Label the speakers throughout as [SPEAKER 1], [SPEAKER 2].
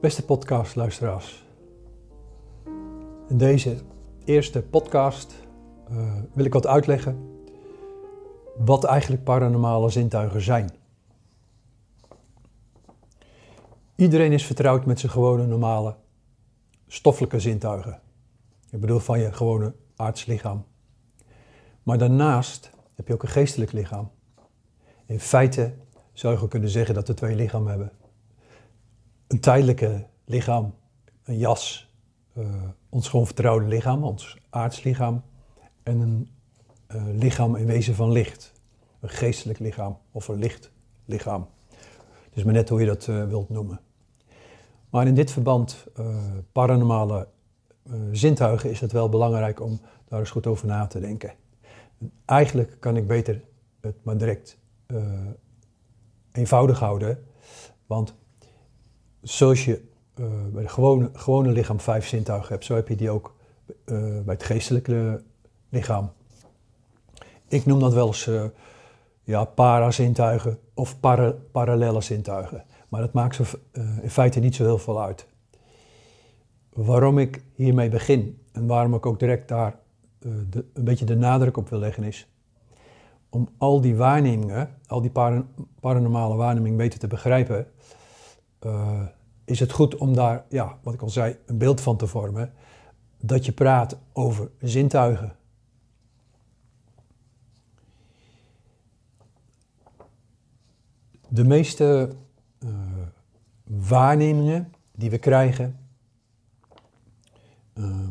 [SPEAKER 1] Beste podcastluisteraars. In deze eerste podcast uh, wil ik wat uitleggen wat eigenlijk paranormale zintuigen zijn. Iedereen is vertrouwd met zijn gewone normale stoffelijke zintuigen. Ik bedoel van je gewone aardslichaam. Maar daarnaast heb je ook een geestelijk lichaam. In feite zou je kunnen zeggen dat we twee lichamen hebben een tijdelijke lichaam, een jas, uh, ons gewoon vertrouwde lichaam, ons aardslichaam, en een uh, lichaam in wezen van licht. Een geestelijk lichaam of een lichtlichaam. Dus maar net hoe je dat uh, wilt noemen. Maar in dit verband, paranormale zintuigen, is het wel belangrijk om daar eens goed over na te denken. Eigenlijk kan ik beter het maar direct eenvoudig houden, want zoals je uh, bij het gewone, gewone lichaam vijf zintuigen hebt, zo heb je die ook uh, bij het geestelijke lichaam. Ik noem dat wel eens uh, ja, parazintuigen of para, parallele zintuigen. Maar dat maakt zo, in feite niet zo heel veel uit. Waarom ik hiermee begin en waarom ik ook direct daar een beetje de nadruk op wil leggen is om al die waarnemingen, al die paranormale waarnemingen beter te begrijpen, uh, is het goed om daar, ja, wat ik al zei, een beeld van te vormen. Dat je praat over zintuigen. De meeste uh, waarnemingen die we krijgen, uh,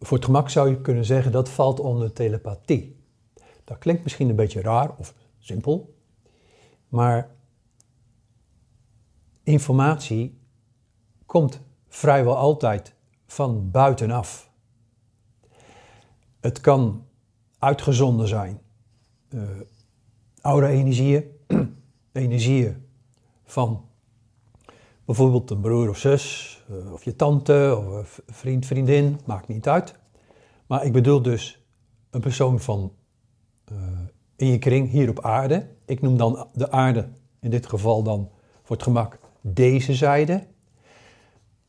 [SPEAKER 1] voor het gemak zou je kunnen zeggen dat valt onder telepathie. Dat klinkt misschien een beetje raar of simpel, maar informatie komt vrijwel altijd van buitenaf. Het kan uitgezonden zijn. Uh, oude energieën, energieën van bijvoorbeeld een broer of zus, uh, of je tante, of vriend, vriendin, maakt niet uit. Maar ik bedoel dus een persoon van uh, in je kring hier op aarde. Ik noem dan de aarde in dit geval dan voor het gemak deze zijde.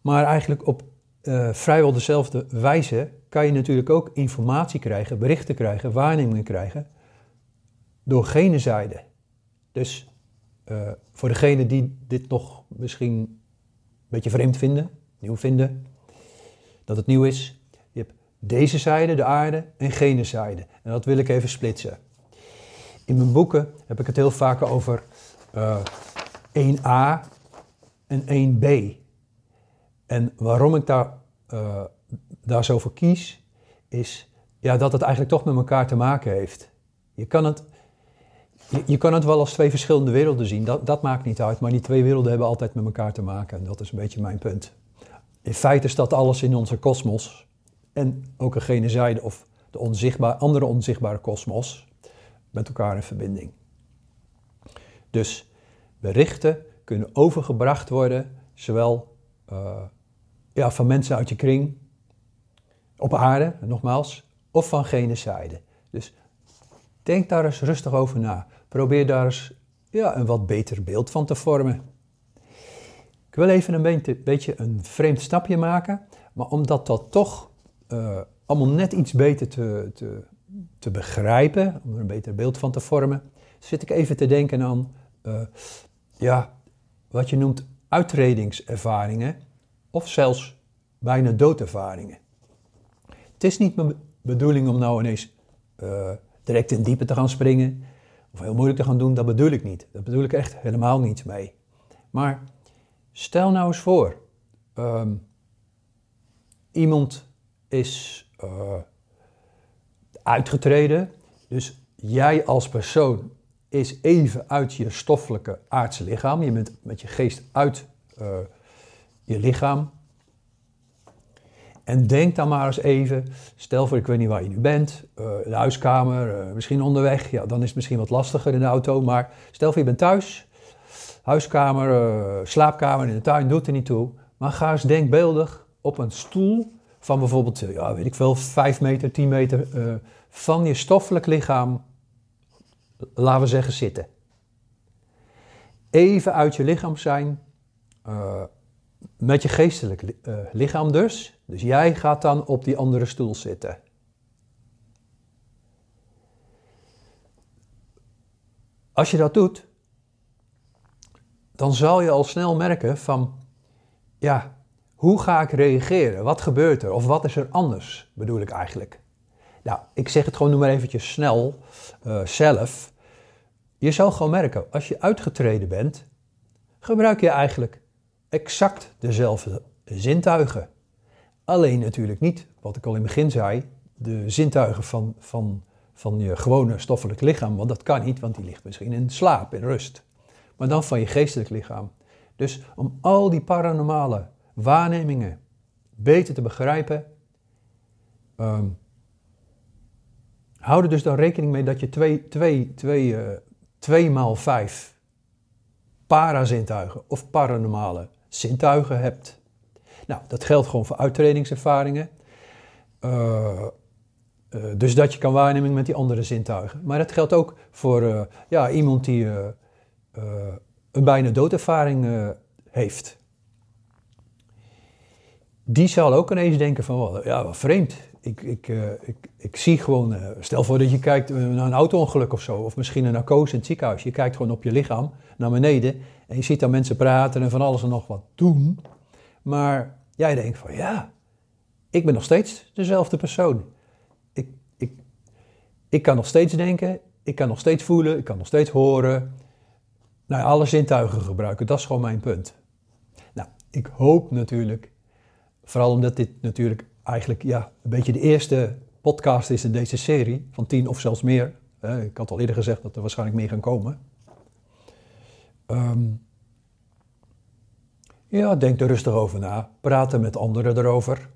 [SPEAKER 1] Maar eigenlijk op uh, vrijwel dezelfde wijze kan je natuurlijk ook informatie krijgen, berichten krijgen, waarnemingen krijgen door gene zijde. Dus uh, voor degenen die dit nog misschien een beetje vreemd vinden, nieuw vinden, dat het nieuw is, je hebt deze zijde, de aarde, en gene zijde. En dat wil ik even splitsen. In mijn boeken heb ik het heel vaak over uh, 1a en 1b. En waarom ik daar, uh, daar zo voor kies, is ja, dat het eigenlijk toch met elkaar te maken heeft. Je kan het, je, je, kan het wel als twee verschillende werelden zien, dat, dat maakt niet uit, maar die twee werelden hebben altijd met elkaar te maken. En dat is een beetje mijn punt. In feite staat alles in onze kosmos en ook een gene zijde of de onzichtbaar, andere onzichtbare kosmos met elkaar in verbinding. Dus berichten kunnen overgebracht worden, zowel uh, ja, van mensen uit je kring, op aarde, nogmaals, of van gene zijde. Dus denk daar eens rustig over na. Probeer daar eens ja, een wat beter beeld van te vormen. Ik wil even een beetje een vreemd stapje maken, maar omdat dat toch uh, allemaal net iets beter te, te, te begrijpen, om er een beter beeld van te vormen, zit ik even te denken aan uh, ja, wat je noemt uitredingservaringen of zelfs bijna doodervaringen. Het is niet mijn bedoeling om nou ineens uh, direct in diepe te gaan springen of heel moeilijk te gaan doen, dat bedoel ik niet. Dat bedoel ik echt helemaal niet mee. Maar stel nou eens voor, um, iemand is uh, uitgetreden, dus jij als persoon is even uit je stoffelijke aardse lichaam. Je bent met je geest uit uh, je lichaam. En denk dan maar eens even, stel voor ik weet niet waar je nu bent, uh, de huiskamer, uh, misschien onderweg. Ja, dan is het misschien wat lastiger in de auto. Maar stel voor je bent thuis, huiskamer, slaapkamer in de tuin, doet er niet toe. Maar ga eens denkbeeldig op een stoel van bijvoorbeeld, ja, weet ik veel, 5 meter, 10 meter van je stoffelijk lichaam laten we zeggen, zitten. Even uit je lichaam zijn, uh, met je geestelijk uh, lichaam dus. Dus jij gaat dan op die andere stoel zitten. Als je dat doet, dan zal je al snel merken van, ja, hoe ga ik reageren? Wat gebeurt er? Of wat is er anders, bedoel ik eigenlijk? Nou, ik zeg het gewoon nu maar eventjes snel uh, zelf. Je zal gewoon merken, als je uitgetreden bent, gebruik je eigenlijk exact dezelfde zintuigen. Alleen natuurlijk niet, wat ik al in het begin zei, de zintuigen van, van, van je gewone stoffelijk lichaam, want dat kan niet, want die ligt misschien in slaap, in rust. Maar dan van je geestelijk lichaam. Dus om al die paranormale waarnemingen beter te begrijpen, um, hou er dus dan rekening mee dat je twee, twee, twee, uh, twee maal vijf parazintuigen of paranormale zintuigen hebt. Nou, dat geldt gewoon voor uittredingservaringen. Uh, uh, dus dat je kan waarnemen met die andere zintuigen. Maar dat geldt ook voor ja, iemand die een bijna doodervaring heeft. Die zal ook ineens denken van, ja, wat vreemd. Ik, ik, ik, ik zie gewoon, stel voor dat je kijkt naar een auto-ongeluk of zo, of misschien een narcose in het ziekenhuis. Je kijkt gewoon op je lichaam naar beneden en je ziet dan mensen praten en van alles en nog wat doen. Maar jij denkt van ja, ik ben nog steeds dezelfde persoon. Ik, ik, ik kan nog steeds denken, ik kan nog steeds voelen, ik kan nog steeds horen. Nou, alle zintuigen gebruiken, dat is gewoon mijn punt. Nou, ik hoop natuurlijk, vooral omdat dit natuurlijk eigenlijk ja, een beetje de eerste podcast is in deze serie, van tien of zelfs meer. ik had al eerder gezegd dat er waarschijnlijk meer gaan komen. Um, ja, denk er rustig over na. Praten met anderen erover.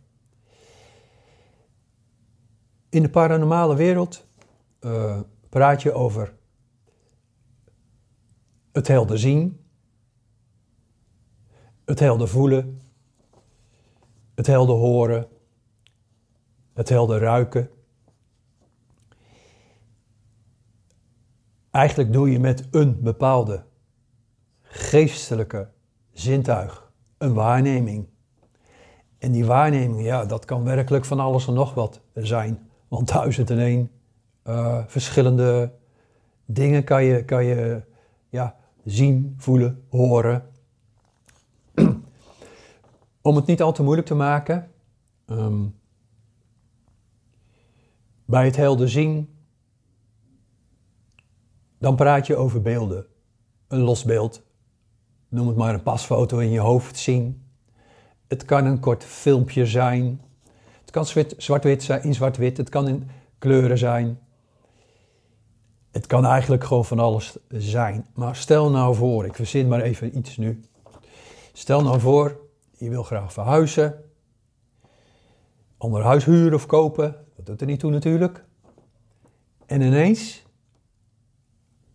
[SPEAKER 1] In de paranormale wereld uh, praat je over het helder zien, het helder voelen, het helder horen, het helder ruiken. Eigenlijk doe je met een bepaalde geestelijke zintuig, een waarneming. En die waarneming, ja, dat kan werkelijk van alles en nog wat zijn. Want duizend en één uh, verschillende dingen kan je, kan je ja, zien, voelen, horen. Om het niet al te moeilijk te maken, um, bij het helder zien, dan praat je over beelden. Een los beeld, noem het maar een pasfoto in je hoofd zien. Het kan een kort filmpje zijn. Het kan zwart-wit zijn, in zwart-wit. Het kan in kleuren zijn. Het kan eigenlijk gewoon van alles zijn. Maar stel nou voor, ik verzin maar even iets nu. Stel nou voor, je wil graag verhuizen. Ander huis huren of kopen. Dat doet er niet toe natuurlijk. En ineens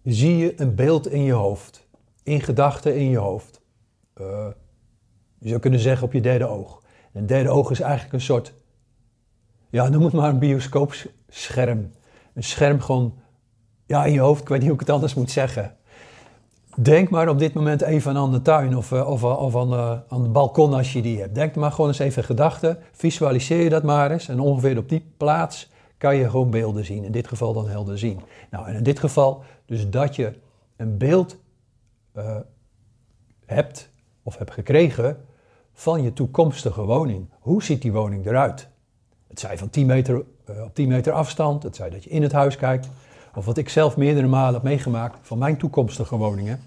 [SPEAKER 1] zie je een beeld in je hoofd in gedachten in je hoofd. Uh, je zou kunnen zeggen op je derde oog. En een derde oog is eigenlijk een soort, ja, noem het maar een bioscoopscherm. Een scherm gewoon, ja, in je hoofd, ik weet niet hoe ik het anders moet zeggen. Denk maar op dit moment even aan de tuin of, uh, of, of aan, uh, aan het balkon als je die hebt. Denk maar gewoon eens even gedachten. Visualiseer je dat maar eens. En ongeveer op die plaats kan je gewoon beelden zien. In dit geval dan helder zien. Nou, en in dit geval dus dat je een beeld hebt of hebt gekregen van je toekomstige woning. Hoe ziet die woning eruit? Het zij van 10 meter, op 10 meter afstand, het zij dat je in het huis kijkt, of wat ik zelf meerdere malen heb meegemaakt van mijn toekomstige woningen.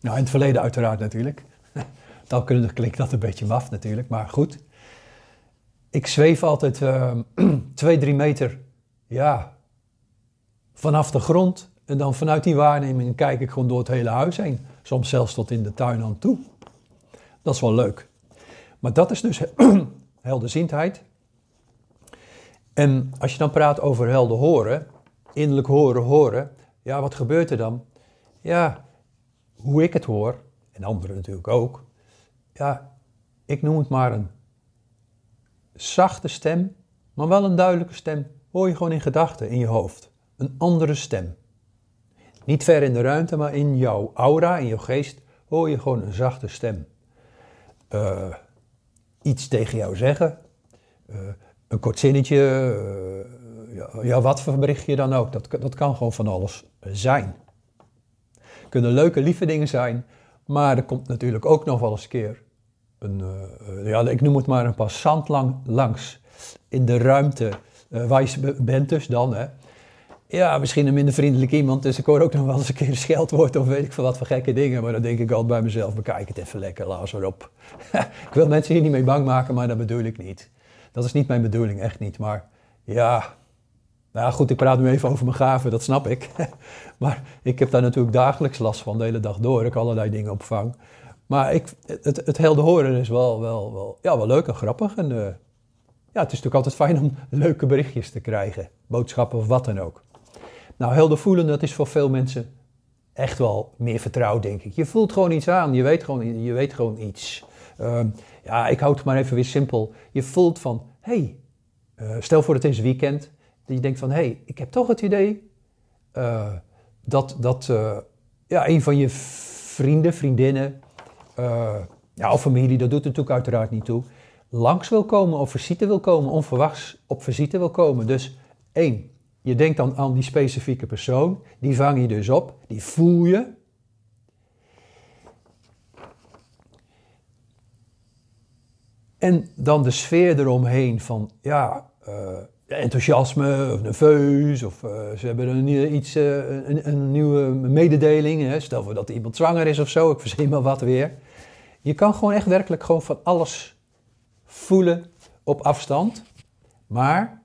[SPEAKER 1] Nou, in het verleden uiteraard natuurlijk. Dan klinkt dat een beetje maf natuurlijk, maar goed. Ik zweef altijd 2, uh, 3 meter ja, vanaf de grond en dan vanuit die waarneming kijk ik gewoon door het hele huis heen. Soms zelfs tot in de tuin aan toe. Dat is wel leuk. Maar dat is dus helderziendheid. En als je dan praat over helder horen, innerlijk horen, horen. Ja, wat gebeurt er dan? Ja, hoe ik het hoor, en anderen natuurlijk ook. Ja, ik noem het maar een zachte stem, maar wel een duidelijke stem. Hoor je gewoon in gedachten, in je hoofd. Een andere stem. Niet ver in de ruimte, maar in jouw aura, in jouw geest, hoor je gewoon een zachte stem. eh, iets tegen jou zeggen. Eh, een kort zinnetje. eh, ja, wat voor berichtje dan ook. Dat, dat kan gewoon van alles zijn. Kunnen leuke, lieve dingen zijn. Maar er komt natuurlijk ook nog wel eens een keer een, eh, ja, ik noem het maar een passant lang, langs in de ruimte eh, waar je be- bent dus dan. Hè. Ja, misschien een minder vriendelijk iemand, dus ik hoor ook nog wel eens een keer scheldwoord of weet ik veel wat voor gekke dingen. Maar dan denk ik altijd bij mezelf, bekijk het even lekker, laat maar op. ik wil mensen hier niet mee bang maken, maar dat bedoel ik niet. Dat is niet mijn bedoeling, echt niet. Maar ja, nou goed, ik praat nu even over mijn gaven, dat snap ik. maar ik heb daar natuurlijk dagelijks last van, de hele dag door. Ik allerlei dingen opvang. Maar ik, het, het helder horen is wel, wel, wel, ja, wel leuk en grappig. En eh, ja, het is natuurlijk altijd fijn om leuke berichtjes te krijgen. Boodschappen of wat dan ook. Nou, helder voelen, dat is voor veel mensen echt wel meer vertrouwd, denk ik. Je voelt gewoon iets aan, je weet gewoon, je weet gewoon iets. Ehm, ja, ik houd het maar even weer simpel. Je voelt van, hey, stel voor het is weekend, dat je denkt van, hé, hey, ik heb toch het idee uh, dat, dat uh, ja, een van je vrienden, vriendinnen, uh, ja, of familie, dat doet er natuurlijk uiteraard niet toe, langs wil komen of visite wil komen, onverwachts op visite wil komen. Dus één, je denkt dan aan die specifieke persoon, die vang je dus op, die voel je. En dan de sfeer eromheen van, ja, enthousiasme of nerveus of uh, ze hebben een, iets, uh, een, een, nieuwe mededeling. Hè? Stel voor dat iemand zwanger is of zo, ik verzin maar wat weer. Je kan gewoon echt werkelijk gewoon van alles voelen op afstand. Maar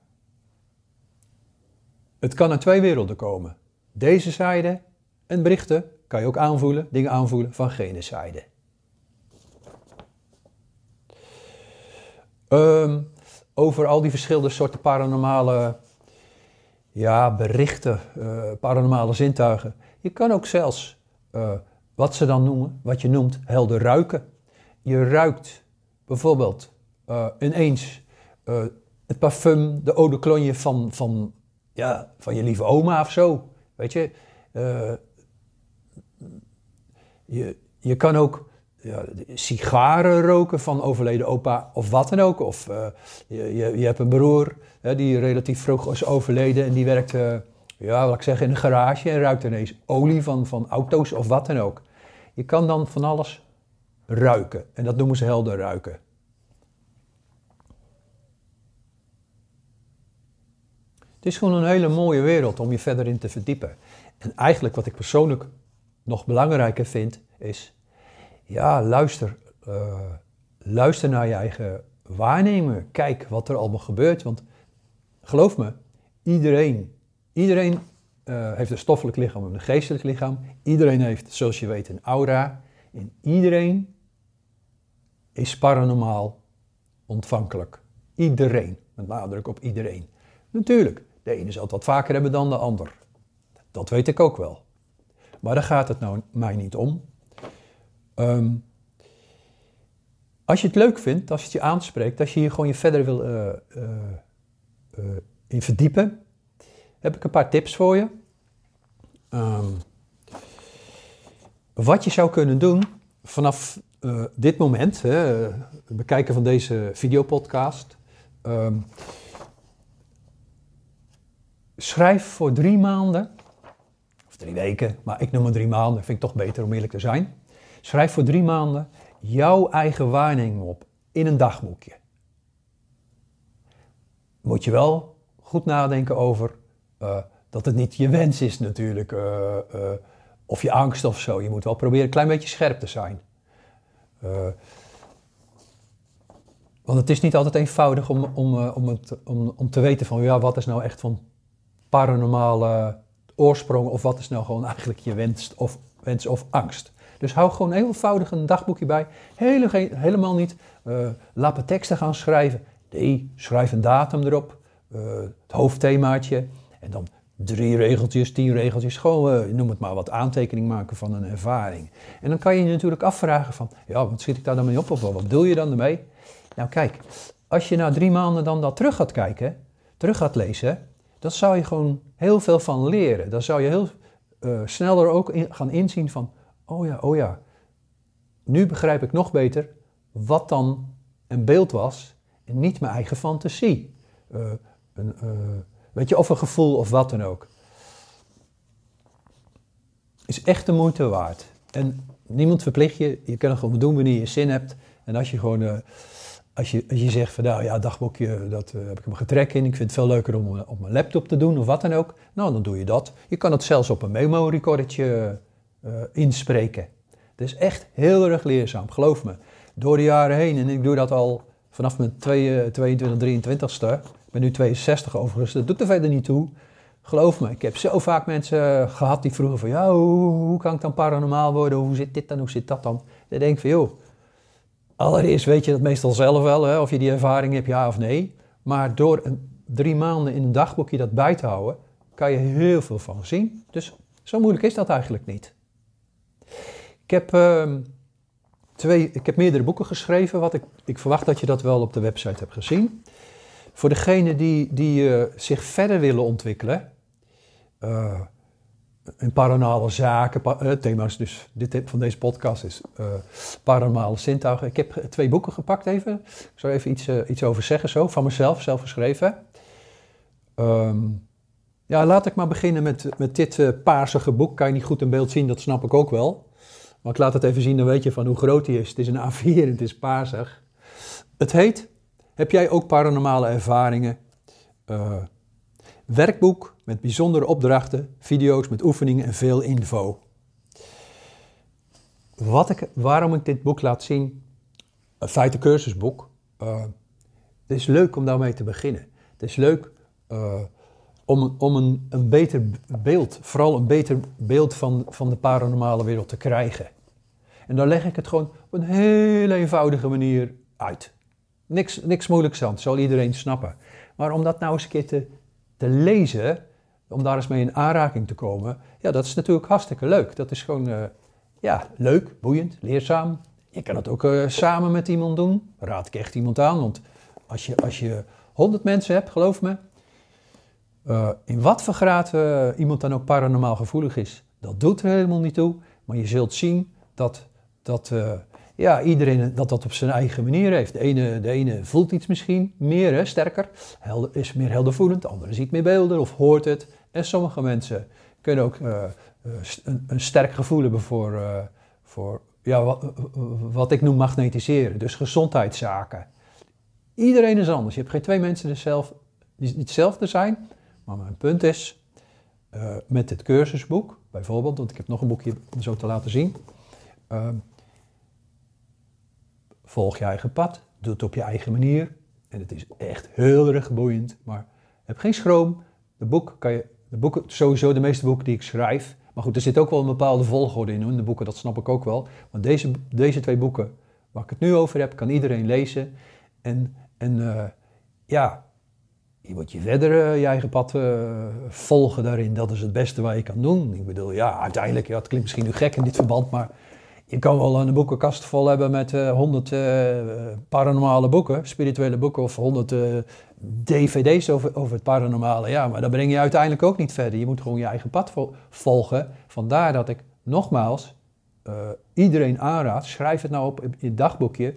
[SPEAKER 1] het kan uit twee werelden komen. Deze zijde en berichten kan je ook aanvoelen, dingen aanvoelen van gene zijde. Um, over al die verschillende soorten paranormale ja, berichten, uh, paranormale zintuigen. Je kan ook zelfs uh, wat ze dan noemen, wat je noemt, helder ruiken. Je ruikt bijvoorbeeld uh, ineens het parfum, de eau de van, van, ja, van je lieve oma of zo. Weet je, je, je kan ook ja, sigaren roken van overleden opa of wat dan ook. Of uh, je, je, hebt een broer hè, die relatief vroeg is overleden en die werkt, uh, ja, wat ik zeggen, in een garage en ruikt ineens olie van, van auto's of wat dan ook. Je kan dan van alles ruiken en dat noemen ze helder ruiken. Het is gewoon een hele mooie wereld om je verder in te verdiepen. En eigenlijk wat ik persoonlijk nog belangrijker vind is ja, luister, uh, luister naar je eigen waarnemen. Kijk wat er allemaal gebeurt. Want geloof me, iedereen, iedereen uh, heeft een stoffelijk lichaam en een geestelijk lichaam. Iedereen heeft, zoals je weet, een aura. En iedereen is paranormaal ontvankelijk. Iedereen, met nadruk op iedereen. Natuurlijk, de ene zal het wat vaker hebben dan de ander. Dat weet ik ook wel. Maar daar gaat het nou mij niet om. Um, als je het leuk vindt, als het je aanspreekt, als je hier gewoon je verder wil uh, uh, uh, in verdiepen, heb ik een paar tips voor je. Um, wat je zou kunnen doen vanaf dit moment, hè, bekijken van deze videopodcast. Um, schrijf voor drie maanden, of drie weken, maar ik noem het drie maanden, vind ik toch beter om eerlijk te zijn. Schrijf voor drie maanden jouw eigen waarneming op in een dagboekje. Moet je wel goed nadenken over uh, dat het niet je wens is natuurlijk, uh, uh, of je angst of zo. Je moet wel proberen een klein beetje scherp te zijn. want het is niet altijd eenvoudig om, om, om, het, om, om te weten van ja, wat is nou echt van paranormale oorsprong of wat is nou gewoon eigenlijk je wens of, wens of angst. Dus hou gewoon eenvoudig een dagboekje bij. Hele, helemaal niet uh, teksten gaan schrijven. Nee, schrijf een datum erop. Uh, het hoofdthemaatje. En dan drie regeltjes, tien regeltjes. Gewoon, uh, noem het maar wat aantekening maken van een ervaring. En dan kan je je natuurlijk afvragen van... Ja, wat schiet ik daar dan mee op? Of wat bedoel je dan ermee? Nou kijk, als je na drie maanden dan dat terug gaat kijken... Terug gaat lezen... Dan zou je gewoon heel veel van leren. Dan zou je heel sneller ook in, gaan inzien van... Oh ja, oh ja. Nu begrijp ik nog beter wat dan een beeld was en niet mijn eigen fantasie. Uh, een, uh, weet je, of een gevoel of wat dan ook. Is echt de moeite waard. En niemand verplicht je, je kan het gewoon doen wanneer je zin hebt. En als je gewoon, uh, als, je, als je zegt van nou ja, dagboekje, dat heb ik hem getrek in. Ik vind het veel leuker om op mijn laptop te doen of wat dan ook. Nou, dan doe je dat. Je kan het zelfs op een memo-recordertje inspreken. Het is echt heel erg leerzaam, geloof me. Door de jaren heen, en ik doe dat al vanaf mijn 22, 23ste. Ik ben nu 62 overigens, dat doet er verder niet toe. Geloof me, ik heb zo vaak mensen gehad die vroegen van... Ja, hoe, hoe kan ik dan paranormaal worden? Hoe zit dit dan? Hoe zit dat dan? Dan denk ik van, joh... Allereerst weet je dat meestal zelf wel, hè, of je die ervaring hebt, ja of nee. Maar door een, drie maanden in een dagboekje dat bij te houden... kan je heel veel van zien. Dus zo moeilijk is dat eigenlijk niet. Ik heb... Uh, twee, ik heb meerdere boeken geschreven. Wat ik, ik verwacht dat je dat wel op de website hebt gezien. Voor degenen die, die uh, zich verder willen ontwikkelen. Uh, in paranormale zaken. Uh, thema's dus dit van deze podcast is paranormale zintuigen. Ik heb twee boeken gepakt even. Ik zou even iets, iets over zeggen zo. Van mezelf, zelf geschreven. Um, ja, laat ik maar beginnen met, met dit paarsige boek. Kan je niet goed in beeld zien, dat snap ik ook wel. Maar ik laat het even zien, dan weet je van hoe groot hij is. Het is een A4 en het is paarsig. Het heet, heb jij ook paranormale ervaringen? Uh, werkboek met bijzondere opdrachten, video's met oefeningen en veel info. Wat ik, waarom ik dit boek laat zien, een feite cursusboek. Uh, het is leuk om daarmee te beginnen. Het is leuk uh, om, om een, een beter beeld, vooral een beter beeld van, van de paranormale wereld te krijgen. En dan leg ik het gewoon op een hele eenvoudige manier uit. Niks, niks moeilijks aan, zal iedereen snappen. Maar om dat nou eens een keer te, lezen, om daar eens mee in aanraking te komen, ja, dat is natuurlijk hartstikke leuk. Dat is gewoon, uh, ja, leuk, boeiend, leerzaam. Je kan het ook uh, samen met iemand doen. Raad ik echt iemand aan, want als je, als je 100 mensen hebt, geloof me, uh, in wat voor graad uh, iemand dan ook paranormaal gevoelig is, dat doet er helemaal niet toe. Maar je zult zien dat, dat uh, ja, iedereen dat, dat op zijn eigen manier heeft. De ene, de ene voelt iets misschien meer, sterker, helder, is meer heldervoelend. De andere ziet meer beelden of hoort het. En sommige mensen kunnen ook een, een, sterk gevoel hebben voor, voor ja, wat, wat ik noem magnetiseren. Dus gezondheidszaken. Iedereen is anders. Je hebt geen twee mensen hetzelfde zijn. Maar mijn punt is, uh, met dit cursusboek bijvoorbeeld, want ik heb nog een boekje om zo te laten zien. Uh, volg je eigen pad, doe het op je eigen manier. En het is echt heel erg boeiend, maar heb geen schroom. De boek kan je, de boeken, sowieso de meeste boeken die ik schrijf. Maar goed, er zit ook wel een bepaalde volgorde in, de boeken, dat snap ik ook wel. Maar deze, deze twee boeken waar ik het nu over heb, kan iedereen lezen. En, en uh, ja, je moet je verder uh, je eigen pad uh, volgen daarin. Dat is het beste wat je kan doen. Ik bedoel, ja, uiteindelijk, ja, het klinkt misschien nu gek in dit verband, maar je kan wel een boekenkast vol hebben met uh, 100 paranormale boeken, spirituele boeken of 100 dvd's over, over het paranormale. Ja, maar dan breng je uiteindelijk ook niet verder. Je moet gewoon je eigen pad vo volgen. Vandaar dat ik nogmaals iedereen aanraad, schrijf het nou op in je dagboekje.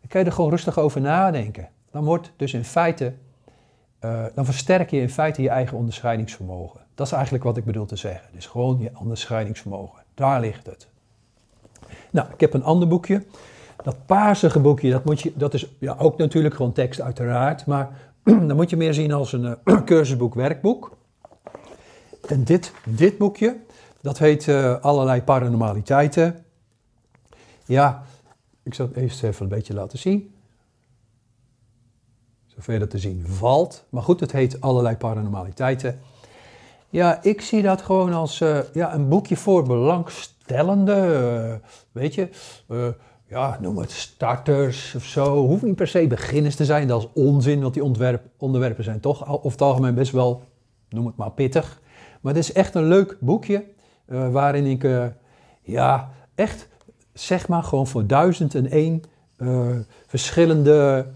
[SPEAKER 1] Dan kan je er gewoon rustig over nadenken. Dan wordt dus in feite uh, dan versterk je in feite je eigen onderscheidingsvermogen. Dat is eigenlijk wat ik bedoel te zeggen. Dus gewoon je onderscheidingsvermogen. Daar ligt het. Nou, ik heb een ander boekje. Dat paarsige boekje, dat, moet je, dat is ja, ook natuurlijk gewoon tekst uiteraard. Maar dan moet je meer zien als een uh, cursusboek, werkboek. En dit, dit boekje, dat heet uh, Allerlei Paranormaliteiten. Ja, ik zal het eerst even een beetje laten zien zover dat te zien valt. Maar goed, het heet allerlei paranormaliteiten. Ja, ik zie dat gewoon als uh, ja, een boekje voor belangstellenden. Uh, weet je, uh, ja, noem het starters of zo. Hoeft niet per se beginners te zijn, dat is onzin, want die ontwerp, onderwerpen zijn toch over het algemeen best wel, noem het maar, pittig. Maar het is echt een leuk boekje waarin ik, ja, echt, zeg maar, gewoon voor duizend en één verschillende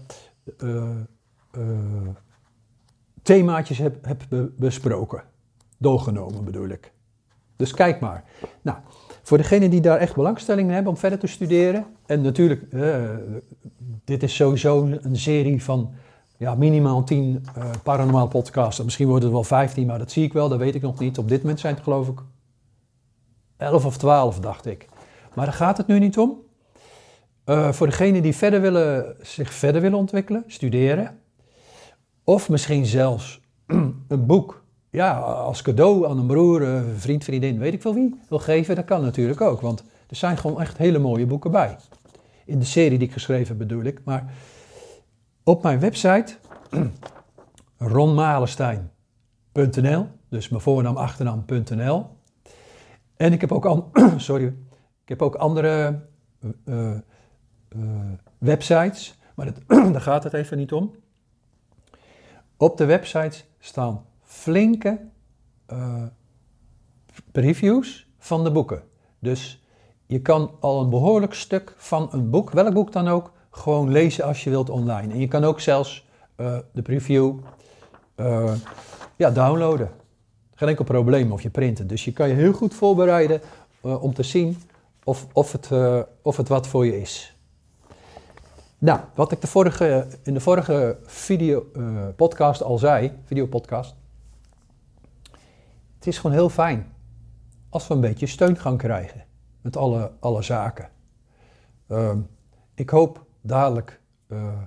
[SPEAKER 1] themaatjes heb, heb besproken. Doorgenomen bedoel ik. Dus kijk maar. Nou, Voor degenen die daar echt belangstelling in hebben om verder te studeren. En natuurlijk, eh, dit is sowieso een serie van ja, minimaal 10 uh, paranormaal podcasts. Misschien worden het wel 15, maar dat zie ik wel, dat weet ik nog niet. Op dit moment zijn het geloof ik 11 of 12, dacht ik. Maar daar gaat het nu niet om. Voor degenen die verder willen, zich verder willen ontwikkelen, studeren. Of misschien zelfs een boek ja, als cadeau aan een broer, een vriend, vriendin, weet ik veel wie, wil geven, dat kan natuurlijk ook. Want er zijn gewoon echt hele mooie boeken bij. In de serie die ik geschreven bedoel ik. Maar op mijn website, ronmalenstein.nl, dus mijn voornaam, achternaam.nl. En ik heb ook, sorry, ik heb ook andere uh, uh, websites, maar dat, daar gaat het even niet om. Op de websites staan flinke uh, reviews van de boeken. Dus je kan al een behoorlijk stuk van een boek, welk boek dan ook, gewoon lezen als je wilt online. En je kan ook zelfs uh, de preview uh, ja, downloaden. Geen enkel probleem of je printen. Dus je kan je heel goed voorbereiden om te zien of, of, het, of het wat voor je is. Nou, wat ik de vorige, in de vorige video podcast al zei, videopodcast, het is gewoon heel fijn als we een beetje steun gaan krijgen met alle, alle zaken. Uh, ik hoop dadelijk uh,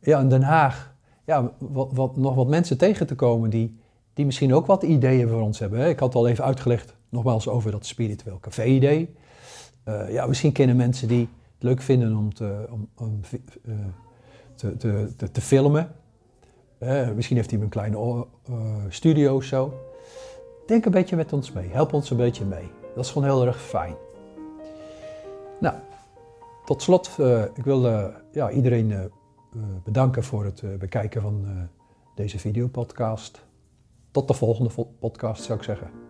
[SPEAKER 1] ja, in Den Haag ja, wat, nog wat mensen tegen te komen die, die misschien ook wat ideeën voor ons hebben. Hè. Ik had al even uitgelegd, nogmaals, over dat spiritueel café-idee. Uh, ja, misschien kennen mensen die leuk vinden om te, om, om, uh, te, te, filmen. misschien heeft hij een kleine studio of zo. Denk een beetje met ons mee. Help ons een beetje mee. Dat is gewoon heel erg fijn. Nou, tot slot, ik wil ja, iedereen bedanken voor het bekijken van deze videopodcast. Tot de volgende podcast zou ik zeggen.